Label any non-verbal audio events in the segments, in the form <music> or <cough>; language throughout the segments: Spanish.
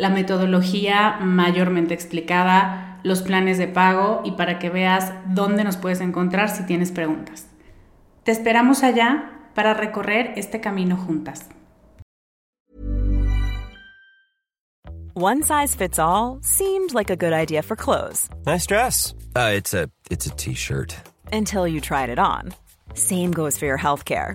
la metodología mayormente explicada, los planes de pago y para que veas dónde nos puedes encontrar si tienes preguntas. Te esperamos allá para recorrer este camino juntas. One size fits all seemed like a good idea for clothes. Nice dress. Uh, it's a it's a t-shirt. Until you tried it on. Same goes for your healthcare.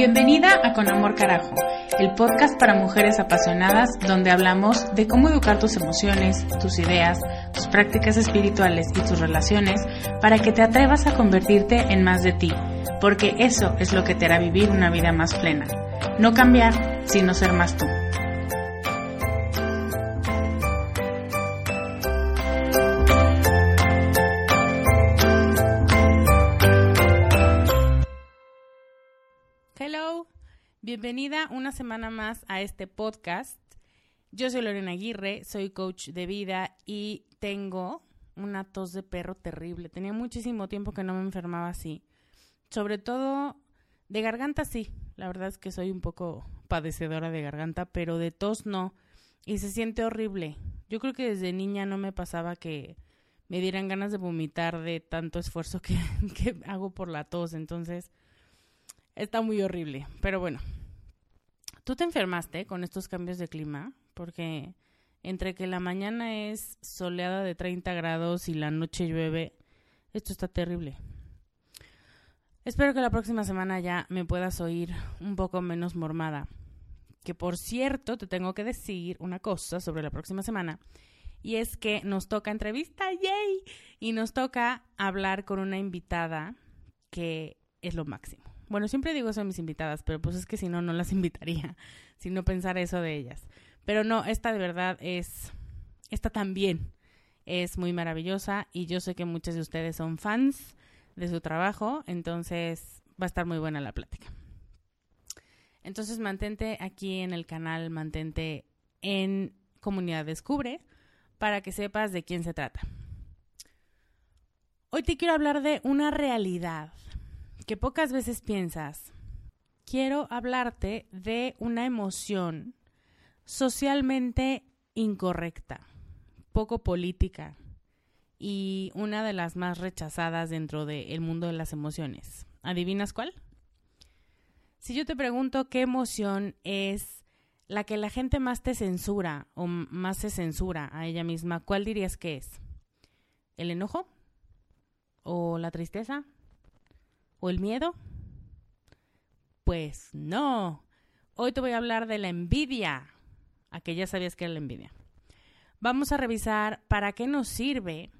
Bienvenida a Con Amor Carajo, el podcast para mujeres apasionadas donde hablamos de cómo educar tus emociones, tus ideas, tus prácticas espirituales y tus relaciones para que te atrevas a convertirte en más de ti, porque eso es lo que te hará vivir una vida más plena. No cambiar, sino ser más tú. Bienvenida una semana más a este podcast. Yo soy Lorena Aguirre, soy coach de vida y tengo una tos de perro terrible. Tenía muchísimo tiempo que no me enfermaba así. Sobre todo de garganta sí. La verdad es que soy un poco padecedora de garganta, pero de tos no. Y se siente horrible. Yo creo que desde niña no me pasaba que me dieran ganas de vomitar de tanto esfuerzo <laughs> que, que hago por la tos. Entonces, está muy horrible. Pero bueno, ¿Tú te enfermaste con estos cambios de clima? Porque entre que la mañana es soleada de 30 grados y la noche llueve, esto está terrible. Espero que la próxima semana ya me puedas oír un poco menos mormada. Que por cierto, te tengo que decir una cosa sobre la próxima semana. Y es que nos toca entrevista, yay, y nos toca hablar con una invitada que es lo máximo. Bueno, siempre digo eso a mis invitadas, pero pues es que si no, no las <laughs> invitaría, si no pensar eso de ellas. Pero no, esta de verdad es, esta también es muy maravillosa y yo sé que muchos de ustedes son fans de su trabajo, entonces va a estar muy buena la plática. Entonces mantente aquí en el canal, mantente en Comunidad Descubre para que sepas de quién se trata. Hoy te quiero hablar de una realidad que pocas veces piensas, quiero hablarte de una emoción socialmente incorrecta, poco política y una de las más rechazadas dentro del mundo de las emociones. ¿Adivinas cuál? Si yo te pregunto qué emoción es la que la gente más te censura o más se censura a ella misma, ¿cuál dirías que es? ¿El enojo? ¿O la tristeza? ¿O el miedo? Pues no. Hoy te voy a hablar de la envidia. A que ya sabías que era la envidia. vamos a revisar para qué nos sirve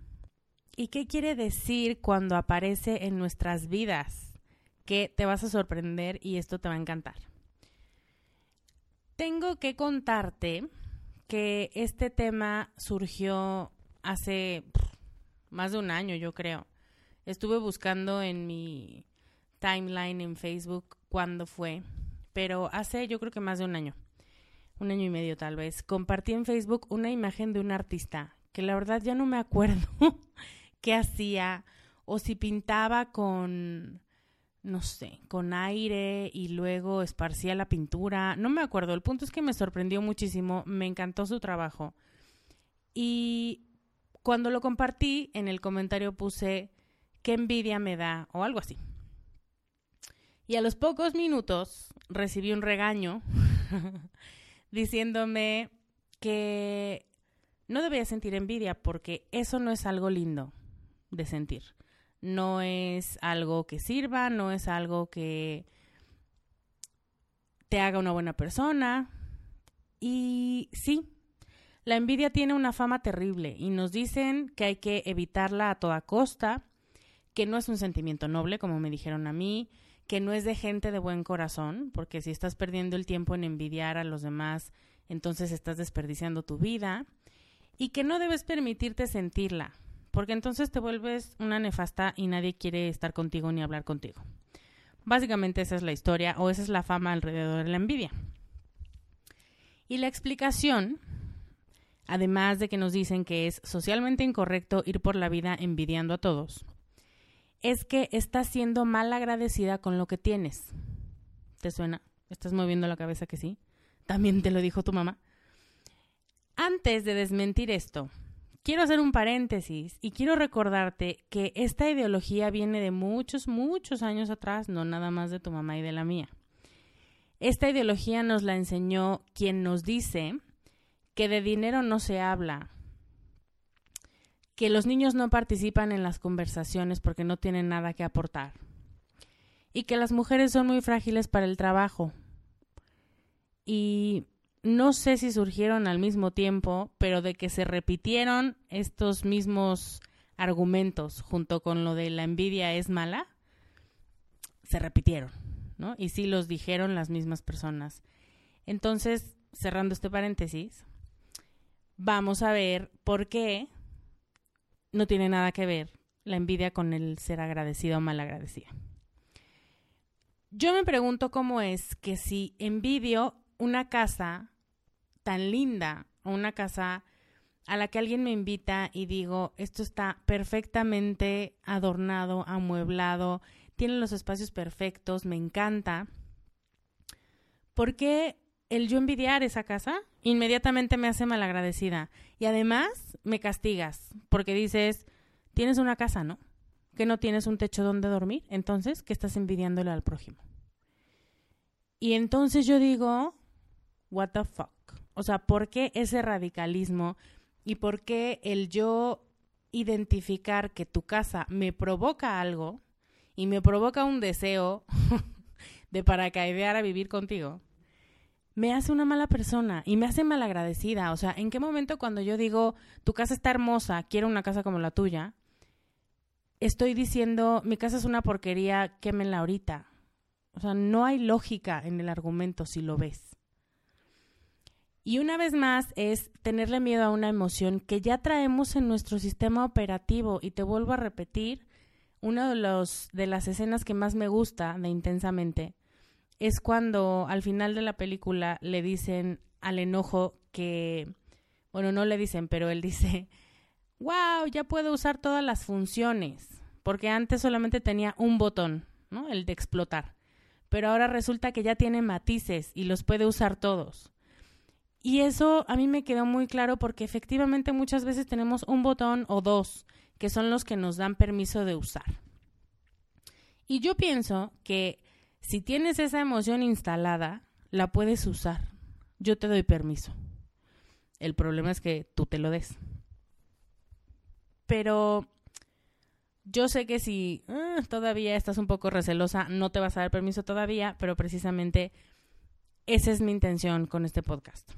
y qué quiere decir cuando aparece en nuestras vidas, que te vas a sorprender y esto te va a encantar. Tengo que contarte que este tema surgió hace más de un año, yo creo. Estuve buscando en mi timeline en Facebook cuándo fue, pero hace yo creo que más de un año, un año y medio tal vez, compartí en Facebook una imagen de un artista que la verdad ya no me acuerdo <laughs> qué hacía o si pintaba con, no sé, con aire y luego esparcía la pintura. No me acuerdo. El punto es que me sorprendió muchísimo, me encantó su trabajo. Y cuando lo compartí, en el comentario puse, qué envidia me da o algo así. Y a los pocos minutos recibí un regaño <laughs> diciéndome que no debía sentir envidia porque eso no es algo lindo de sentir. No es algo que sirva, no es algo que te haga una buena persona. Y sí, la envidia tiene una fama terrible y nos dicen que hay que evitarla a toda costa, que no es un sentimiento noble, como me dijeron a mí, que no es de gente de buen corazón, porque si estás perdiendo el tiempo en envidiar a los demás, entonces estás desperdiciando tu vida, y que no debes permitirte sentirla, porque entonces te vuelves una nefasta y nadie quiere estar contigo ni hablar contigo. Básicamente esa es la historia o esa es la fama alrededor de la envidia. Y la explicación, además de que nos dicen que es socialmente incorrecto ir por la vida envidiando a todos, es que estás siendo mal agradecida con lo que tienes. ¿Te suena? ¿Estás moviendo la cabeza que sí? También te lo dijo tu mamá. Antes de desmentir esto, quiero hacer un paréntesis y quiero recordarte que esta ideología viene de muchos, muchos años atrás, no nada más de tu mamá y de la mía. Esta ideología nos la enseñó quien nos dice que de dinero no se habla, que los niños no participan en las conversaciones porque no tienen nada que aportar y que las mujeres son muy frágiles para el trabajo. Y no sé si surgieron al mismo tiempo, pero de que se repitieron estos mismos argumentos junto con lo de la envidia es mala, se repitieron, ¿no? Y sí los dijeron las mismas personas. Entonces, cerrando este paréntesis, vamos a ver por qué no tiene nada que ver la envidia con el ser agradecido o mal agradecida. Yo me pregunto cómo es que si envidio una casa tan linda o una casa a la que alguien me invita y digo, esto está perfectamente adornado, amueblado, tiene los espacios perfectos, me encanta. ¿Por qué el yo envidiar esa casa inmediatamente me hace malagradecida. Y además me castigas porque dices, tienes una casa, ¿no? Que no tienes un techo donde dormir. Entonces, ¿qué estás envidiándole al prójimo? Y entonces yo digo, what the fuck? O sea, ¿por qué ese radicalismo y por qué el yo identificar que tu casa me provoca algo y me provoca un deseo <laughs> de paracaidear a vivir contigo? Me hace una mala persona y me hace malagradecida. O sea, ¿en qué momento cuando yo digo, tu casa está hermosa, quiero una casa como la tuya, estoy diciendo, mi casa es una porquería, quémela ahorita? O sea, no hay lógica en el argumento si lo ves. Y una vez más es tenerle miedo a una emoción que ya traemos en nuestro sistema operativo. Y te vuelvo a repetir, una de, los, de las escenas que más me gusta de Intensamente es cuando al final de la película le dicen al enojo que, bueno, no le dicen, pero él dice, wow, ya puedo usar todas las funciones, porque antes solamente tenía un botón, ¿no? El de explotar, pero ahora resulta que ya tiene matices y los puede usar todos. Y eso a mí me quedó muy claro porque efectivamente muchas veces tenemos un botón o dos que son los que nos dan permiso de usar. Y yo pienso que si tienes esa emoción instalada, la puedes usar. Yo te doy permiso. El problema es que tú te lo des. Pero yo sé que si ah, todavía estás un poco recelosa, no te vas a dar permiso todavía, pero precisamente esa es mi intención con este podcast.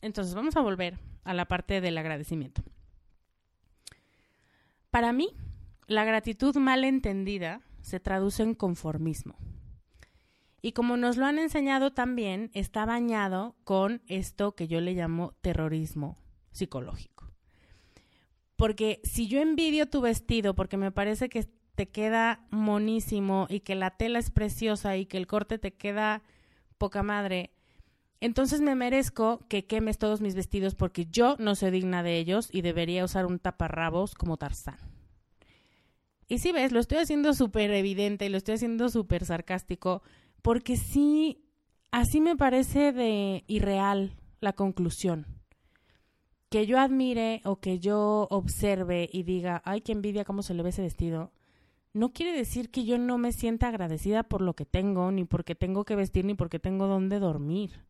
Entonces vamos a volver a la parte del agradecimiento. Para mí, la gratitud mal entendida se traduce en conformismo. Y como nos lo han enseñado también, está bañado con esto que yo le llamo terrorismo psicológico. Porque si yo envidio tu vestido porque me parece que te queda monísimo y que la tela es preciosa y que el corte te queda poca madre, entonces me merezco que quemes todos mis vestidos porque yo no soy digna de ellos y debería usar un taparrabos como Tarzán. Y si ves, lo estoy haciendo súper evidente y lo estoy haciendo súper sarcástico porque sí, así me parece de irreal la conclusión. Que yo admire o que yo observe y diga, ay, qué envidia cómo se le ve ese vestido, no quiere decir que yo no me sienta agradecida por lo que tengo, ni porque tengo que vestir, ni porque tengo dónde dormir.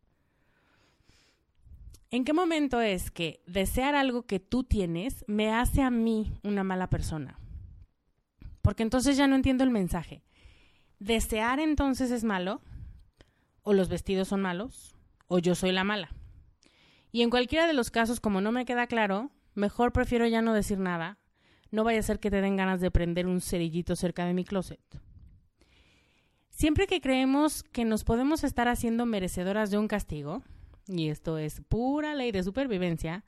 ¿En qué momento es que desear algo que tú tienes me hace a mí una mala persona? Porque entonces ya no entiendo el mensaje. ¿Desear entonces es malo? ¿O los vestidos son malos? ¿O yo soy la mala? Y en cualquiera de los casos, como no me queda claro, mejor prefiero ya no decir nada. No vaya a ser que te den ganas de prender un cerillito cerca de mi closet. Siempre que creemos que nos podemos estar haciendo merecedoras de un castigo, y esto es pura ley de supervivencia,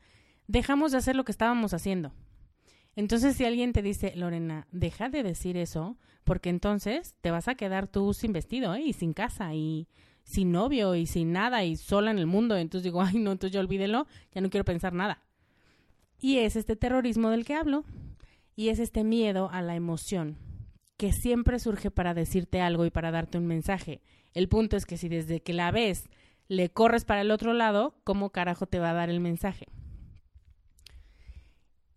dejamos de hacer lo que estábamos haciendo. Entonces, si alguien te dice, Lorena, deja de decir eso, porque entonces te vas a quedar tú sin vestido ¿eh? y sin casa y sin novio y sin nada y sola en el mundo. Entonces digo, <laughs> ay, no, entonces ya olvídelo, ya no quiero pensar nada. Y es este terrorismo del que hablo y es este miedo a la emoción que siempre surge para decirte algo y para darte un mensaje. El punto es que si desde que la ves le corres para el otro lado, ¿cómo carajo te va a dar el mensaje?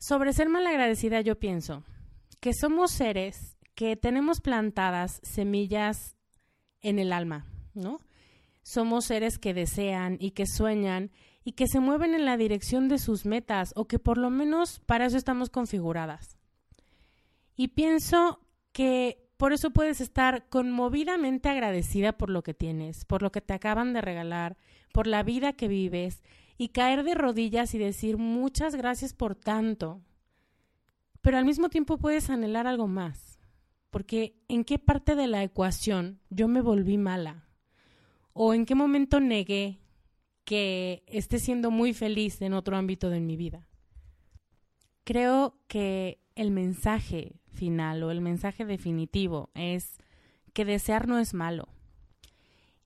Sobre ser malagradecida yo pienso que somos seres que tenemos plantadas semillas en el alma, ¿no? Somos seres que desean y que sueñan y que se mueven en la dirección de sus metas o que por lo menos para eso estamos configuradas. Y pienso que por eso puedes estar conmovidamente agradecida por lo que tienes, por lo que te acaban de regalar, por la vida que vives, y caer de rodillas y decir muchas gracias por tanto. Pero al mismo tiempo puedes anhelar algo más, porque ¿en qué parte de la ecuación yo me volví mala? ¿O en qué momento negué que esté siendo muy feliz en otro ámbito de mi vida? Creo que el mensaje final o el mensaje definitivo es que desear no es malo.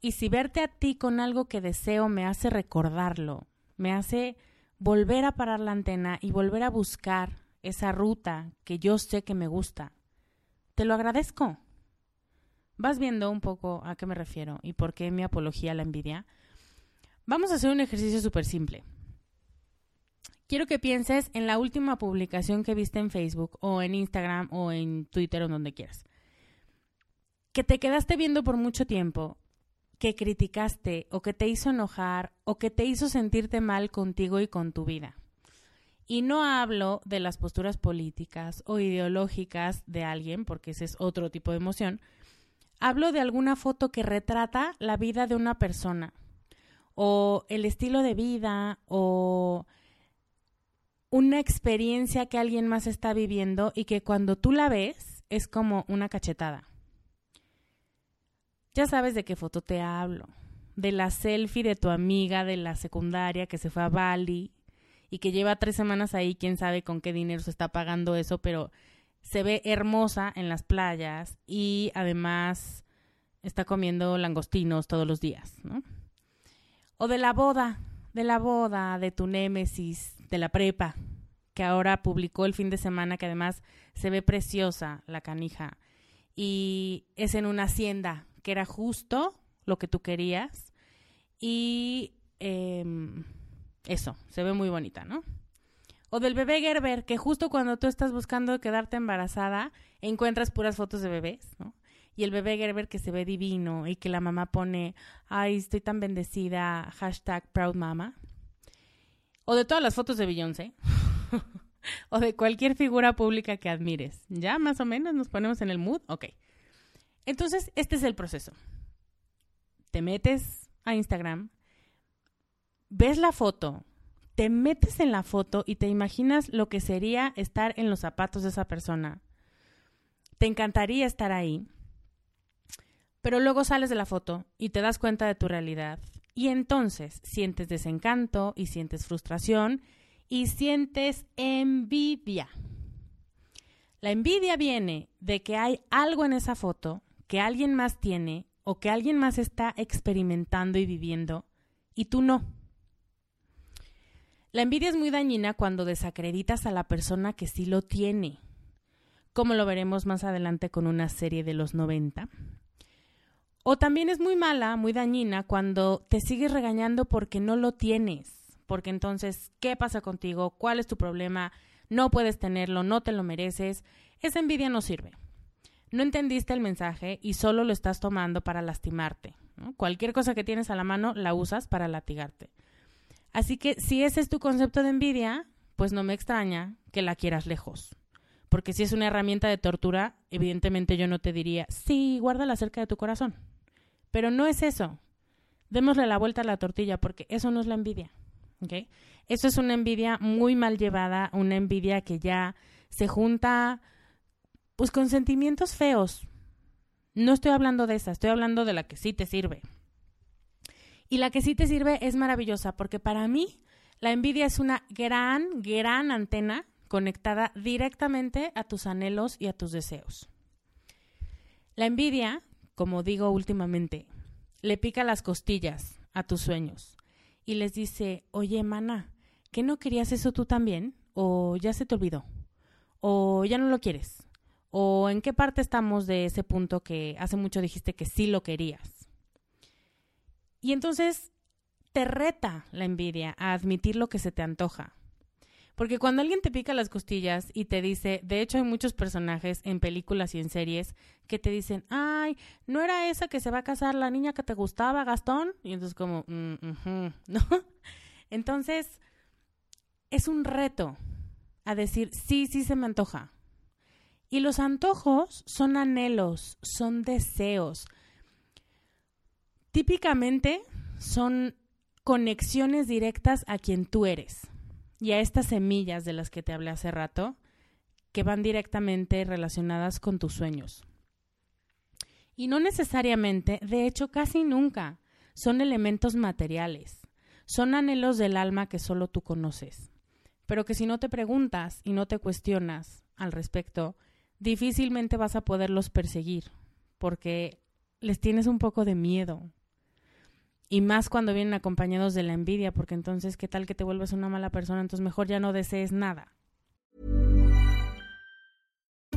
Y si verte a ti con algo que deseo me hace recordarlo, me hace volver a parar la antena y volver a buscar esa ruta que yo sé que me gusta, te lo agradezco. ¿Vas viendo un poco a qué me refiero y por qué mi apología a la envidia? Vamos a hacer un ejercicio súper simple quiero que pienses en la última publicación que viste en Facebook o en Instagram o en Twitter o donde quieras. Que te quedaste viendo por mucho tiempo, que criticaste o que te hizo enojar o que te hizo sentirte mal contigo y con tu vida. Y no hablo de las posturas políticas o ideológicas de alguien, porque ese es otro tipo de emoción. Hablo de alguna foto que retrata la vida de una persona, o el estilo de vida, o una experiencia que alguien más está viviendo y que cuando tú la ves es como una cachetada. Ya sabes de qué foto te hablo. De la selfie de tu amiga de la secundaria que se fue a Bali y que lleva tres semanas ahí, quién sabe con qué dinero se está pagando eso, pero se ve hermosa en las playas y además está comiendo langostinos todos los días, ¿no? O de la boda, de la boda, de tu némesis, de la prepa, que ahora publicó el fin de semana, que además se ve preciosa la canija. Y es en una hacienda, que era justo lo que tú querías. Y em, eso, se ve muy bonita, ¿no? O del bebé Gerber, que justo cuando tú estás buscando quedarte embarazada, encuentras puras fotos de bebés, ¿no? Y el bebé Gerber que se ve divino y que la mamá pone, ay, estoy tan bendecida, hashtag proud mama. O de todas las fotos de Beyoncé. <laughs> o de cualquier figura pública que admires. ¿Ya más o menos nos ponemos en el mood? Ok. Entonces, este es el proceso. Te metes a Instagram, ves la foto te metes en la foto y te imaginas lo que sería estar en los zapatos de esa persona. Te encantaría estar ahí. Pero luego sales de la foto y te das cuenta de tu realidad. Y entonces sientes desencanto y sientes frustración y sientes envidia. La envidia viene de que hay algo en esa foto que alguien más tiene o que alguien más está experimentando y viviendo y tú no. La envidia es muy dañina cuando desacreditas a la persona que sí lo tiene, como lo veremos más adelante con una serie de los 90. O también es muy mala, muy dañina cuando te sigues regañando porque no lo tienes, porque entonces, ¿qué pasa contigo? ¿Cuál es tu problema? No puedes tenerlo, no te lo mereces. Esa envidia no sirve. No entendiste el mensaje y solo lo estás tomando para lastimarte. Cualquier cosa que tienes a la mano la usas para latigarte. Así que si ese es tu concepto de envidia, pues no me extraña que la quieras lejos. Porque si es una herramienta de tortura, evidentemente yo no te diría, sí, guárdala cerca de tu corazón. Pero no es eso. Démosle la vuelta a la tortilla porque eso no es la envidia. ¿okay? Eso es una envidia muy mal llevada, una envidia que ya se junta pues con sentimientos feos. No estoy hablando de esa, estoy hablando de la que sí te sirve. Y la que sí te sirve es maravillosa porque para mí la envidia es una gran, gran antena conectada directamente a tus anhelos y a tus deseos. La envidia, como digo últimamente, le pica las costillas a tus sueños y les dice, oye, mana, ¿qué no querías eso tú también? ¿O ya se te olvidó? ¿O ya no lo quieres? ¿O en qué parte estamos de ese punto que hace mucho dijiste que sí lo querías? Y entonces te reta la envidia a admitir lo que se te antoja. Porque cuando alguien te pica las costillas y te dice, de hecho hay muchos personajes en películas y en series que te dicen, ay, ¿no era esa que se va a casar la niña que te gustaba, Gastón? Y entonces como, mm, <laughs> ¿no? Entonces, es un reto a decir, sí, sí se me antoja. Y los antojos son anhelos, son deseos, Típicamente son conexiones directas a quien tú eres y a estas semillas de las que te hablé hace rato, que van directamente relacionadas con tus sueños. Y no necesariamente, de hecho casi nunca, son elementos materiales, son anhelos del alma que solo tú conoces, pero que si no te preguntas y no te cuestionas al respecto, difícilmente vas a poderlos perseguir, porque les tienes un poco de miedo, y más cuando vienen acompañados de la envidia, porque entonces, ¿qué tal que te vuelves una mala persona? Entonces mejor ya no desees nada.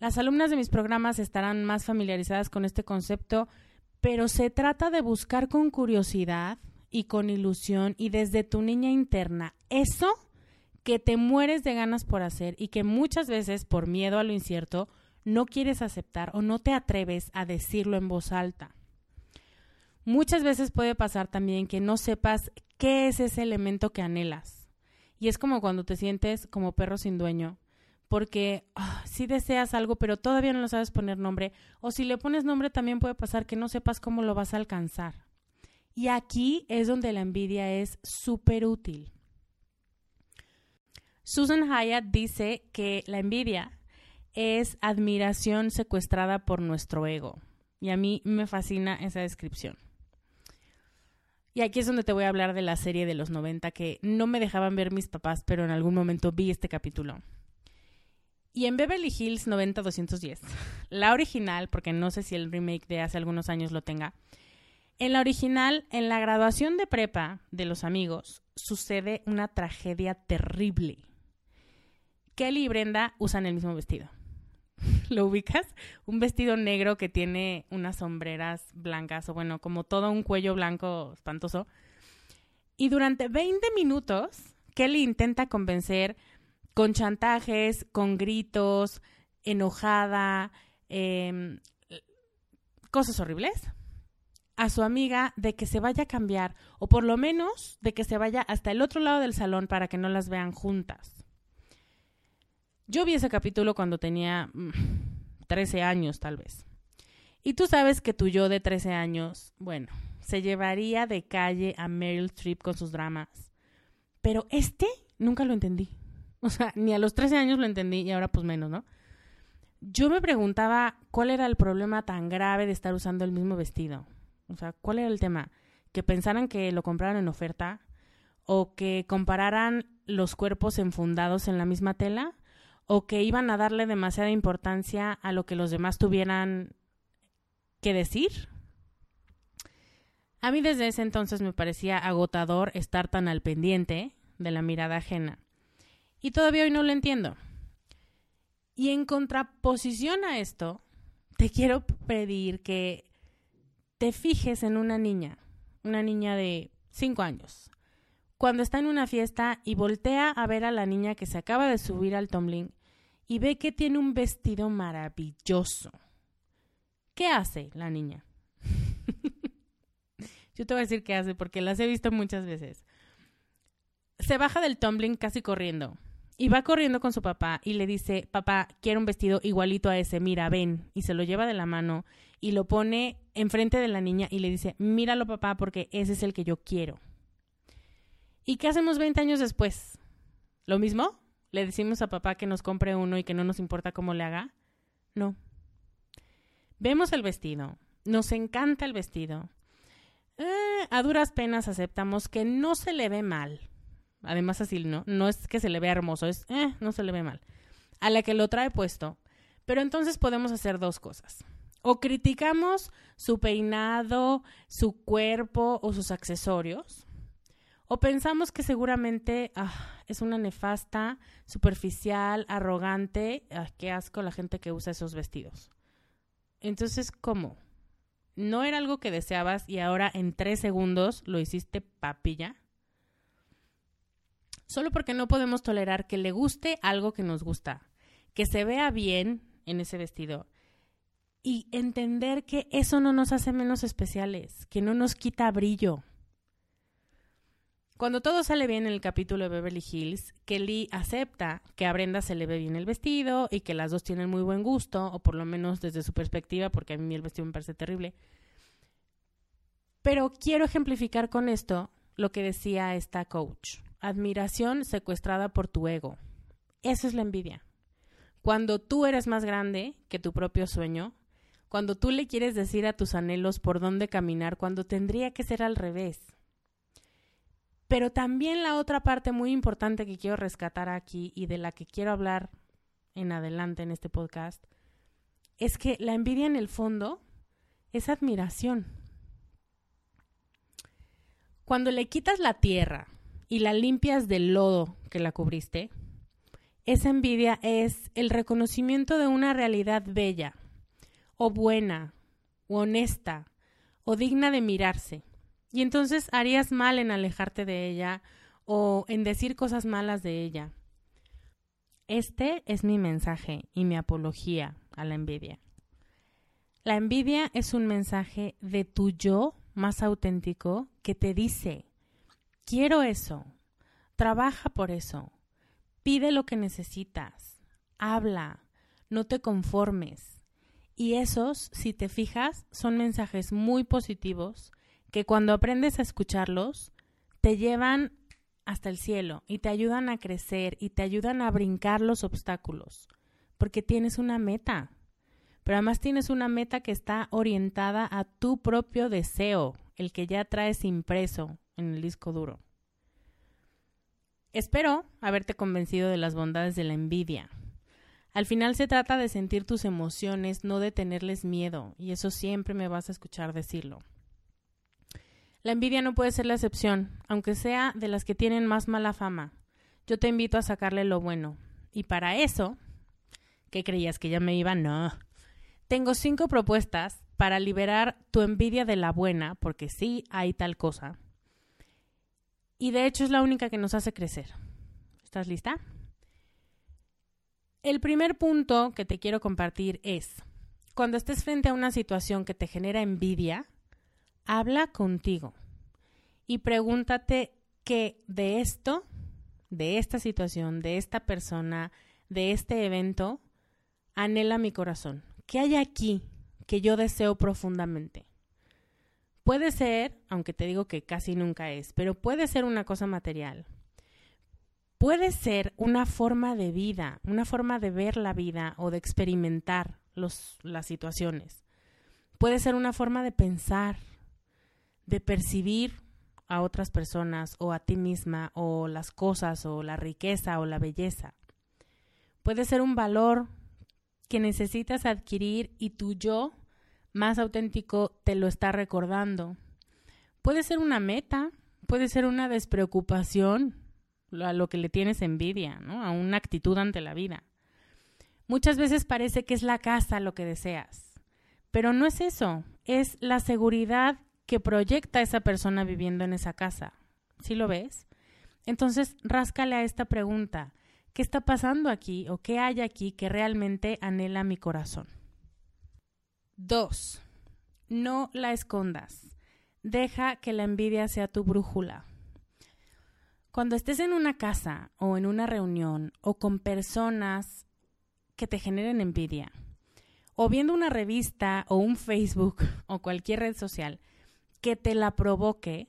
Las alumnas de mis programas estarán más familiarizadas con este concepto, pero se trata de buscar con curiosidad y con ilusión y desde tu niña interna eso que te mueres de ganas por hacer y que muchas veces por miedo a lo incierto no quieres aceptar o no te atreves a decirlo en voz alta. Muchas veces puede pasar también que no sepas qué es ese elemento que anhelas. Y es como cuando te sientes como perro sin dueño, porque ah, si deseas algo pero todavía no lo sabes poner nombre, o si le pones nombre también puede pasar que no sepas cómo lo vas a alcanzar. Y aquí es donde la envidia es súper útil. Susan Hyatt dice que la envidia es admiración secuestrada por nuestro ego. Y a mí me fascina esa descripción. Y aquí es donde te voy a hablar de la serie de los 90 que no me dejaban ver mis papás, pero en algún momento vi este capítulo. Y en Beverly Hills 90210, la original, porque no sé si el remake de hace algunos años lo tenga, en la original, en la graduación de prepa de los amigos, sucede una tragedia terrible. Kelly y Brenda usan el mismo vestido. <laughs> ¿Lo ubicas? Un vestido negro que tiene unas sombreras blancas o bueno, como todo un cuello blanco espantoso. Y durante 20 minutos, Kelly intenta convencer con chantajes, con gritos, enojada, em, cosas horribles, a su amiga de que se vaya a cambiar o por lo menos de que se vaya hasta el otro lado del salón para que no las vean juntas. Yo vi ese capítulo cuando tenía 13 mm, años, tal vez. Y tú sabes que tu yo de 13 años, bueno, se llevaría de calle a Meryl Streep con sus dramas. Pero este nunca lo entendí. <laughs> O sea, ni a los 13 años lo entendí y ahora pues menos, ¿no? Yo me preguntaba cuál era el problema tan grave de estar usando el mismo vestido. O sea, ¿cuál era el tema? ¿Que pensaran que lo compraran en oferta? ¿O que compararan los cuerpos enfundados en la misma tela? o que iban a darle demasiada importancia a lo que los demás tuvieran que decir. A mí desde ese entonces me parecía agotador estar tan al pendiente de la mirada ajena. Y todavía hoy no lo entiendo. Y en contraposición a esto, te quiero pedir que te fijes en una niña, una niña de 5 años, cuando está en una fiesta y voltea a ver a la niña que se acaba de subir al tumbling y ve que tiene un vestido maravilloso. ¿Qué hace la niña? <laughs> Yo te voy a decir qué hace porque las he visto muchas veces. Se baja del tumbling casi corriendo y va corriendo con su papá y le dice, papá, quiero un vestido igualito a ese, mira, ven. Y se lo lleva de la mano y lo pone enfrente de la niña y le dice, míralo papá porque ese es el que yo quiero. ¿Y qué hacemos 20 años después? ¿Lo mismo? ¿Le decimos a papá que nos compre uno y que no nos importa cómo le haga? No. Vemos el vestido, nos encanta el vestido. Eh, a duras penas aceptamos que no se le ve mal. Además así, ¿no? No es que se le vea hermoso, es, eh, no se le ve mal. A la que lo trae puesto. Pero entonces podemos hacer dos cosas. O criticamos su peinado, su cuerpo o sus accesorios o pensamos que seguramente ah, es una nefasta, superficial, arrogante. Ah, qué asco la gente que usa esos vestidos. Entonces, ¿cómo? ¿No era algo que deseabas y ahora en tres segundos lo hiciste papilla? Solo porque no podemos tolerar que le guste algo que nos gusta, que se vea bien en ese vestido y entender que eso no nos hace menos especiales, que no nos quita brillo, cuando todo sale bien en el capítulo de Beverly Hills, Kelly acepta que a Brenda se le ve bien el vestido y que las dos tienen muy buen gusto, o por lo menos desde su perspectiva, porque a mí el vestido me parece terrible. Pero quiero ejemplificar con esto lo que decía esta coach. Admiración secuestrada por tu ego. Eso es la envidia. Cuando tú eres más grande que tu propio sueño, cuando tú le quieres decir a tus anhelos por dónde caminar, cuando tendría que ser al revés pero también la otra parte muy importante que quiero rescatar aquí y de la que quiero hablar en adelante en este podcast es que la envidia en el fondo es admiración. Cuando le quitas la tierra y la limpias del lodo que la cubriste, esa envidia es el reconocimiento de una realidad bella, o buena, o honesta, o digna de mirarse. Y entonces harías mal en alejarte de ella o en decir cosas malas de ella. Este es mi mensaje y mi apología a la envidia. La envidia es un mensaje de tu yo más auténtico que te dice, quiero eso, trabaja por eso, pide lo que necesitas, habla, no te conformes. Y esos, si te fijas, son mensajes muy positivos que cuando aprendes a escucharlos, te llevan hasta el cielo y te ayudan a crecer y te ayudan a brincar los obstáculos, porque tienes una meta. Pero además tienes una meta que está orientada a tu propio deseo, el que ya traes impreso en el disco duro. Espero haberte convencido de las bondades de la envidia. Al final se trata de sentir tus emociones, no de tenerles miedo, y eso siempre me vas a escuchar decirlo. La envidia no puede ser la excepción, aunque sea de las que tienen más mala fama. Yo te invito a sacarle lo bueno. Y para eso, ¿Qué creías que ya me iba? No. Tengo cinco propuestas para liberar tu envidia de la buena, porque sí hay tal cosa. Y de hecho es la única que nos hace crecer. ¿Estás lista? El primer punto que te quiero compartir es, cuando estés frente a una situación que te genera envidia, habla contigo y pregúntate qué de esto, de esta situación, de esta persona, de este evento, anhela mi corazón. ¿Qué hay aquí que yo deseo profundamente? Puede ser, aunque te digo que casi nunca es, pero puede ser una cosa material, puede ser una forma de vida, una forma de ver la vida o de experimentar los, las situaciones. Puede ser una forma de pensar, de percibir a otras personas o a ti misma o las cosas o la riqueza o la belleza. Puede ser un valor que necesitas adquirir y tu yo más auténtico te lo está recordando. Puede ser una meta, puede ser una despreocupación, a lo que le tienes envidia, ¿no? A una actitud ante la vida. Muchas veces parece que es la casa lo que deseas, pero no es eso, es la seguridad que proyecta esa persona viviendo en esa casa. ¿Sí lo ves? Entonces, ráscale a esta pregunta. ¿Qué está pasando aquí o qué hay aquí que realmente anhela mi corazón? Dos, no la escondas. Deja que la envidia sea tu brújula. Cuando estés en una casa o en una reunión o con personas que te generen envidia, o viendo una revista o un Facebook o cualquier red social que te la provoque,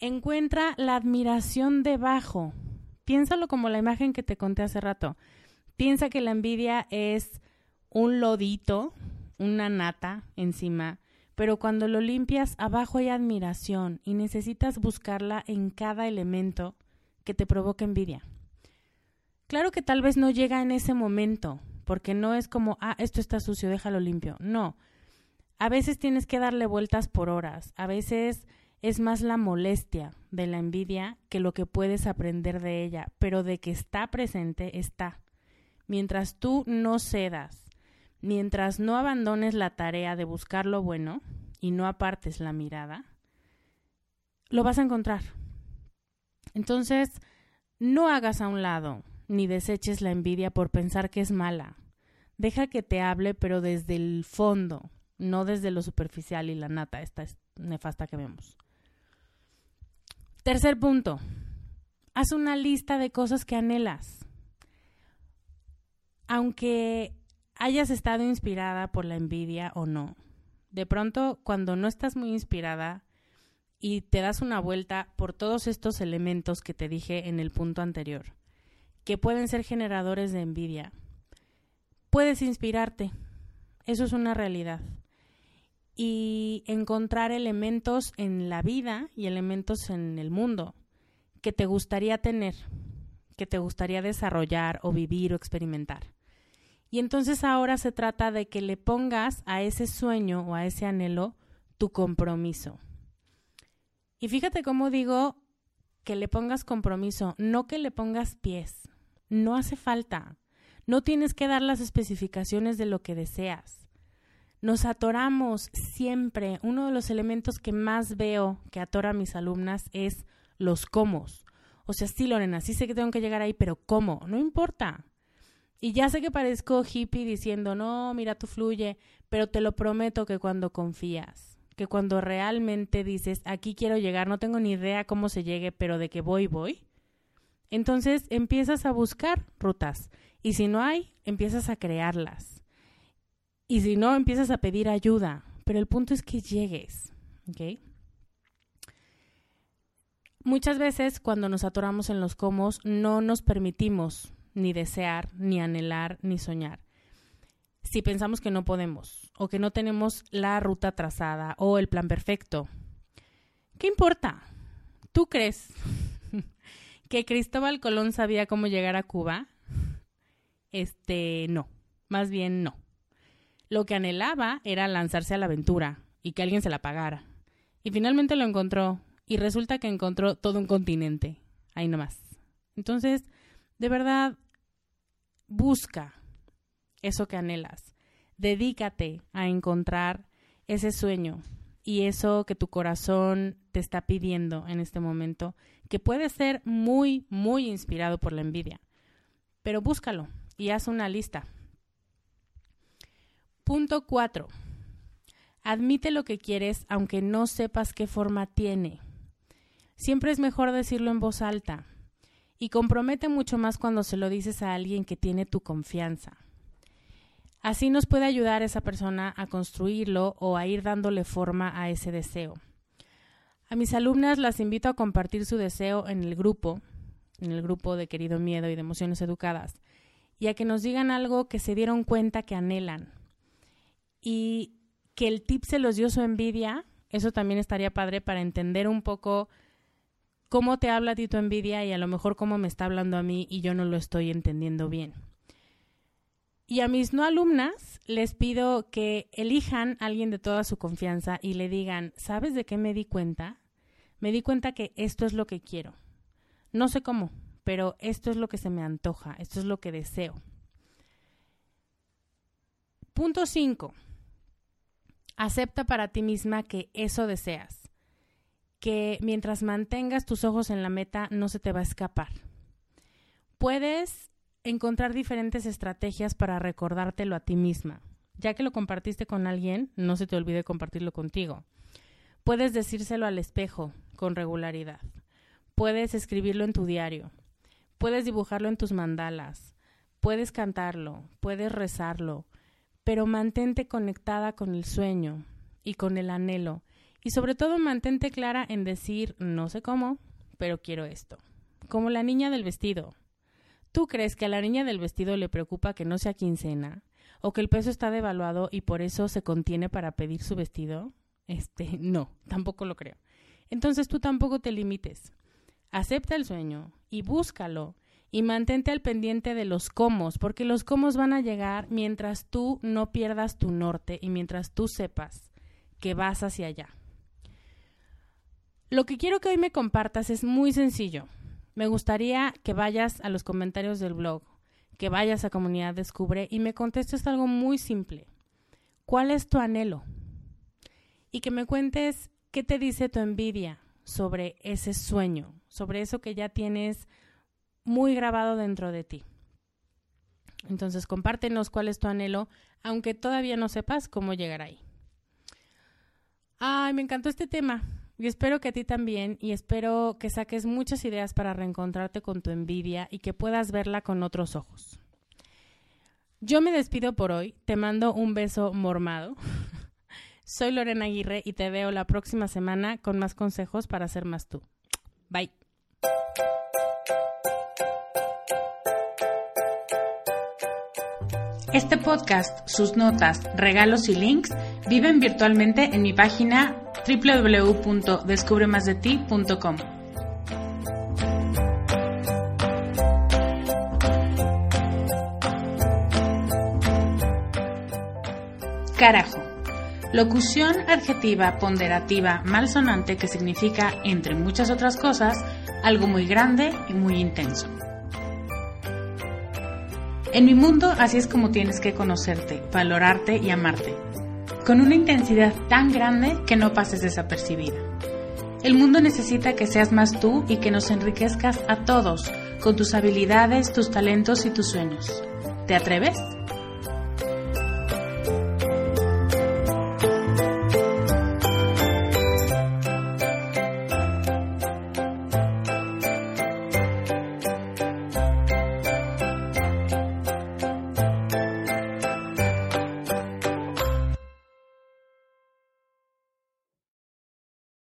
encuentra la admiración debajo. Piénsalo como la imagen que te conté hace rato. Piensa que la envidia es un lodito, una nata encima, pero cuando lo limpias abajo hay admiración y necesitas buscarla en cada elemento que te provoca envidia. Claro que tal vez no llega en ese momento, porque no es como, ah, esto está sucio, déjalo limpio. No. A veces tienes que darle vueltas por horas. A veces es más la molestia de la envidia que lo que puedes aprender de ella, pero de que está presente, está. Mientras tú no cedas mientras no abandones la tarea de buscar lo bueno y no apartes la mirada, lo vas a encontrar. Entonces, no hagas a un lado ni deseches la envidia por pensar que es mala. Deja que te hable, pero desde el fondo, no desde lo superficial y la nata, esta es nefasta que vemos. Tercer punto, haz una lista de cosas que anhelas. Aunque hayas estado inspirada por la envidia o no. De pronto, cuando no estás muy inspirada y te das una vuelta por todos estos elementos que te dije en el punto anterior, que pueden ser generadores de envidia, puedes inspirarte. Eso es una realidad. Y encontrar elementos en la vida y elementos en el mundo que te gustaría tener, que te gustaría desarrollar o vivir o experimentar. Y entonces ahora se trata de que le pongas a ese sueño o a ese anhelo tu compromiso. Y fíjate cómo digo que le pongas compromiso, no que le pongas pies. No hace falta. No tienes que dar las especificaciones de lo que deseas. Nos atoramos siempre. Uno de los elementos que más veo que atora a mis alumnas es los cómo. O sea, sí, Lorena, sí sé que tengo que llegar ahí, pero ¿cómo? No importa. Y ya sé que parezco hippie diciendo, no, mira, tú fluye, pero te lo prometo que cuando confías, que cuando realmente dices, aquí quiero llegar, no tengo ni idea cómo se llegue, pero de que voy, voy, entonces empiezas a buscar rutas. Y si no hay, empiezas a crearlas. Y si no, empiezas a pedir ayuda. Pero el punto es que llegues. Muchas veces cuando nos atoramos en los comos no nos permitimos ni desear, ni anhelar, ni soñar. Si pensamos que no podemos o que no tenemos la ruta trazada o el plan perfecto, ¿qué importa? ¿Tú crees <laughs> que Cristóbal Colón sabía cómo llegar a Cuba? Este, no, más bien no. Lo que anhelaba era lanzarse a la aventura y que alguien se la pagara. Y finalmente lo encontró y resulta que encontró todo un continente. Ahí nomás. Entonces, de verdad, busca eso que anhelas. Dedícate a encontrar ese sueño y eso que tu corazón te está pidiendo en este momento, que puede ser muy, muy inspirado por la envidia. Pero búscalo y haz una lista. Punto 4. Admite lo que quieres aunque no sepas qué forma tiene. Siempre es mejor decirlo en voz alta y compromete mucho más cuando se lo dices a alguien que tiene tu confianza. Así nos puede ayudar esa persona a construirlo o a ir dándole forma a ese deseo. A mis alumnas las invito a compartir su deseo en el grupo, en el grupo de Querido Miedo y de Emociones Educadas, y a que nos digan algo que se dieron cuenta que anhelan. Y que el tip se los dio su envidia, eso también estaría padre para entender un poco cómo te habla a ti tu envidia y a lo mejor cómo me está hablando a mí y yo no lo estoy entendiendo bien. Y a mis no alumnas les pido que elijan a alguien de toda su confianza y le digan, ¿sabes de qué me di cuenta? Me di cuenta que esto es lo que quiero. No sé cómo, pero esto es lo que se me antoja, esto es lo que deseo. Punto 5. Acepta para ti misma que eso deseas, que mientras mantengas tus ojos en la meta no se te va a escapar. Puedes encontrar diferentes estrategias para recordártelo a ti misma. Ya que lo compartiste con alguien, no se te olvide compartirlo contigo. Puedes decírselo al espejo con regularidad. Puedes escribirlo en tu diario. Puedes dibujarlo en tus mandalas. Puedes cantarlo. Puedes rezarlo pero mantente conectada con el sueño y con el anhelo. Y sobre todo mantente clara en decir, no sé cómo, pero quiero esto. Como la niña del vestido. ¿Tú crees que a la niña del vestido le preocupa que no sea quincena? ¿O que el peso está devaluado y por eso se contiene para pedir su vestido? Este, <laughs> no, tampoco lo creo. Entonces tú tampoco te limites. Acepta el sueño y búscalo y mantente al pendiente de los comos, porque los comos van a llegar mientras tú no pierdas tu norte y mientras tú sepas que vas hacia allá. Lo que quiero que hoy me compartas es muy sencillo. Me gustaría que vayas a los comentarios del blog, que vayas a Comunidad Descubre y me contestes algo muy simple. ¿Cuál es tu anhelo? Y que me cuentes qué te dice tu envidia sobre ese sueño, sobre eso que ya tienes muy grabado dentro de ti. Entonces, compártenos cuál es tu anhelo, aunque todavía no sepas cómo llegar ahí. Ay, me encantó este tema y espero que a ti también y espero que saques muchas ideas para reencontrarte con tu envidia y que puedas verla con otros ojos. Yo me despido por hoy, te mando un beso mormado. <laughs> Soy Lorena Aguirre y te veo la próxima semana con más consejos para ser más tú. Bye. Este podcast, sus notas, regalos y links viven virtualmente en mi página www.descubremasdeti.com. Carajo. Locución adjetiva ponderativa malsonante que significa, entre muchas otras cosas, algo muy grande y muy intenso. En mi mundo así es como tienes que conocerte, valorarte y amarte, con una intensidad tan grande que no pases desapercibida. El mundo necesita que seas más tú y que nos enriquezcas a todos con tus habilidades, tus talentos y tus sueños. ¿Te atreves?